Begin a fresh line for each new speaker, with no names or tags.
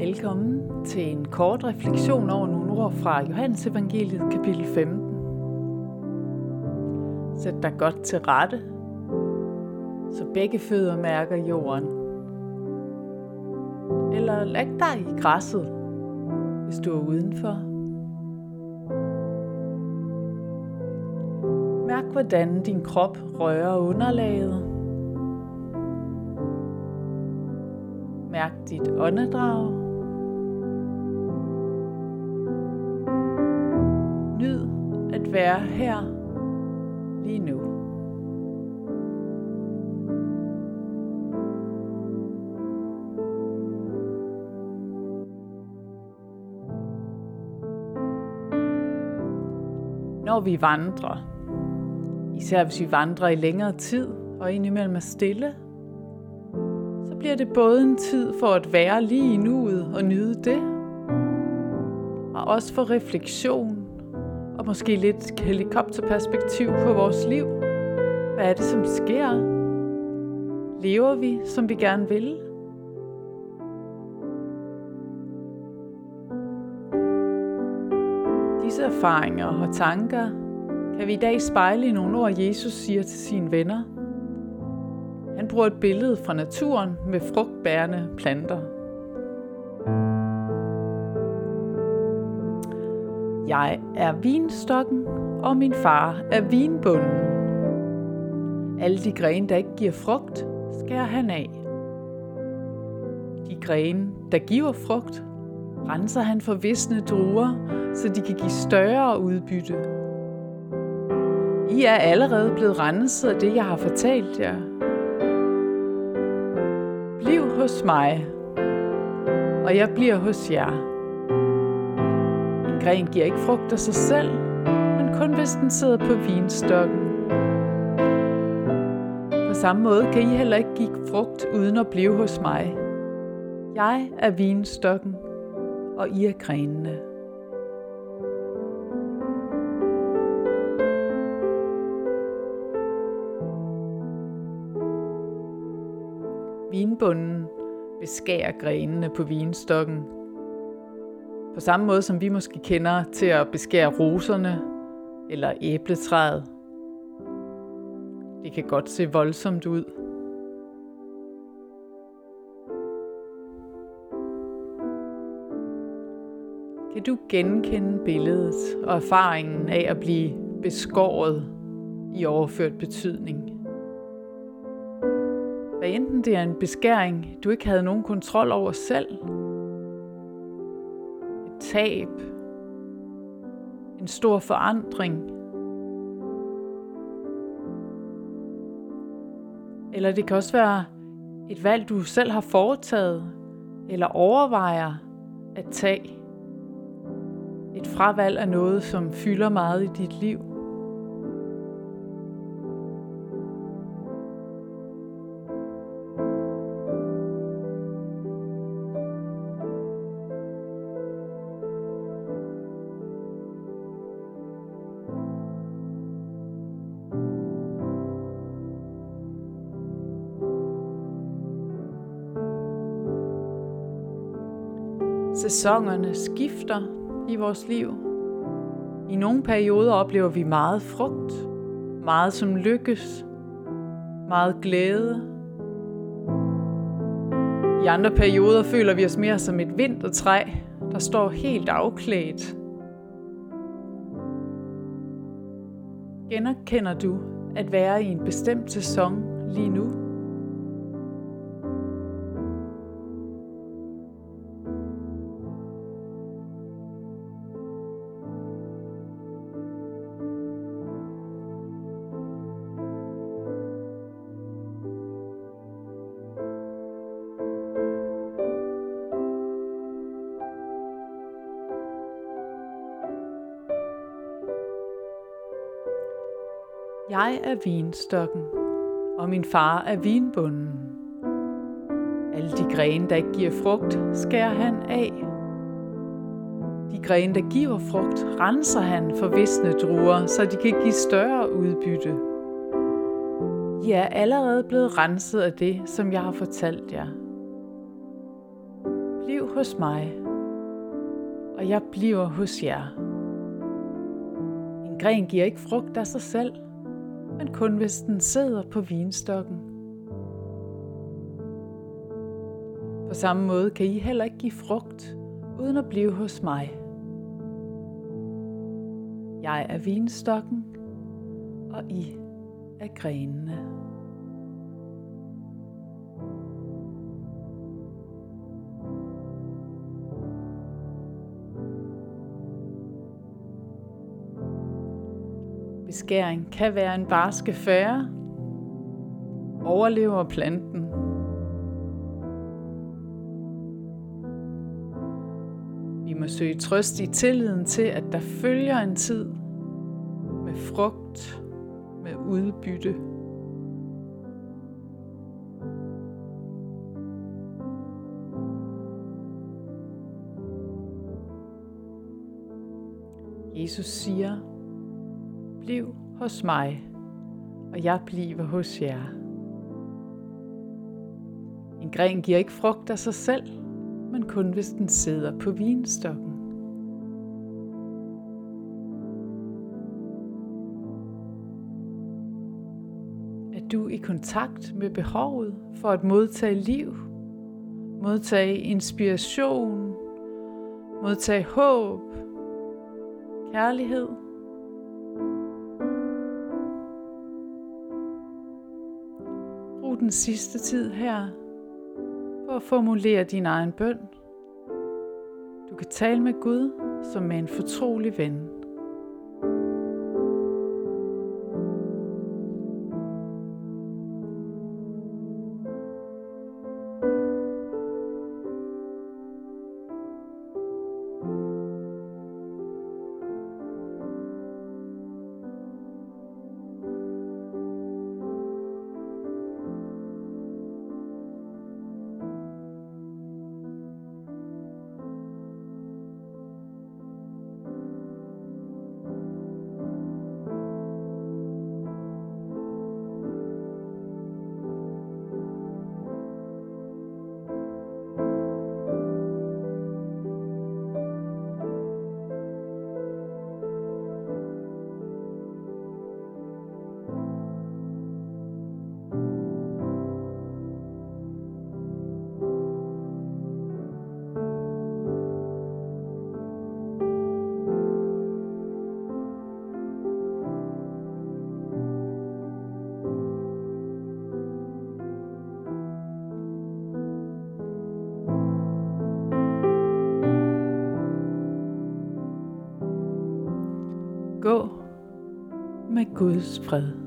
Velkommen til en kort refleksion over nogle ord fra Johannes Evangeliet kapitel 15. Sæt dig godt til rette, så begge fødder mærker jorden. Eller læg dig i græsset, hvis du er udenfor. Mærk, hvordan din krop rører underlaget. Mærk dit åndedrag. At være her lige nu. Når vi vandrer, især hvis vi vandrer i længere tid og indimellem er stille, så bliver det både en tid for at være lige i nuet og nyde det, og også for refleksion og måske lidt helikopterperspektiv på vores liv. Hvad er det, som sker? Lever vi, som vi gerne vil? Disse erfaringer og tanker kan vi i dag spejle i nogle ord, Jesus siger til sine venner. Han bruger et billede fra naturen med frugtbærende planter. Jeg er vinstokken, og min far er vinbunden. Alle de grene, der ikke giver frugt, skærer han af. De grene, der giver frugt, renser han for visne druer, så de kan give større udbytte. I er allerede blevet renset af det, jeg har fortalt jer. Bliv hos mig, og jeg bliver hos jer. En gren giver ikke frugt af sig selv, men kun hvis den sidder på vinstokken. På samme måde kan I heller ikke give frugt uden at blive hos mig. Jeg er vinstokken, og I er grenene. Vinbunden beskærer grenene på vinstokken. På samme måde som vi måske kender til at beskære roserne eller æbletræet. Det kan godt se voldsomt ud. Kan du genkende billedet og erfaringen af at blive beskåret i overført betydning? Hvad enten det er en beskæring, du ikke havde nogen kontrol over selv, tab, en stor forandring, eller det kan også være et valg, du selv har foretaget, eller overvejer at tage. Et fravalg af noget, som fylder meget i dit liv. Sæsonerne skifter i vores liv. I nogle perioder oplever vi meget frugt, meget som lykkes, meget glæde. I andre perioder føler vi os mere som et vintertræ, der står helt afklædt. Genkender du at være i en bestemt sæson lige nu? Jeg er vinstokken, og min far er vinbunden. Alle de grene, der ikke giver frugt, skærer han af. De grene, der giver frugt, renser han for visne druer, så de kan give større udbytte. I er allerede blevet renset af det, som jeg har fortalt jer. Bliv hos mig, og jeg bliver hos jer. En gren giver ikke frugt af sig selv, men kun hvis den sidder på vinstokken. På samme måde kan I heller ikke give frugt, uden at blive hos mig. Jeg er vinstokken, og I er grenene. Beskæring kan være en barske færre. Overlever planten. Vi må søge trøst i tilliden til, at der følger en tid med frugt, med udbytte. Jesus siger, Bliv hos mig, og jeg bliver hos jer. En gren giver ikke frugt af sig selv, men kun hvis den sidder på vinstokken. Er du i kontakt med behovet for at modtage liv, modtage inspiration, modtage håb, kærlighed? Den sidste tid her på at formulere din egen bøn. Du kan tale med Gud som med en fortrolig ven. Guds fred.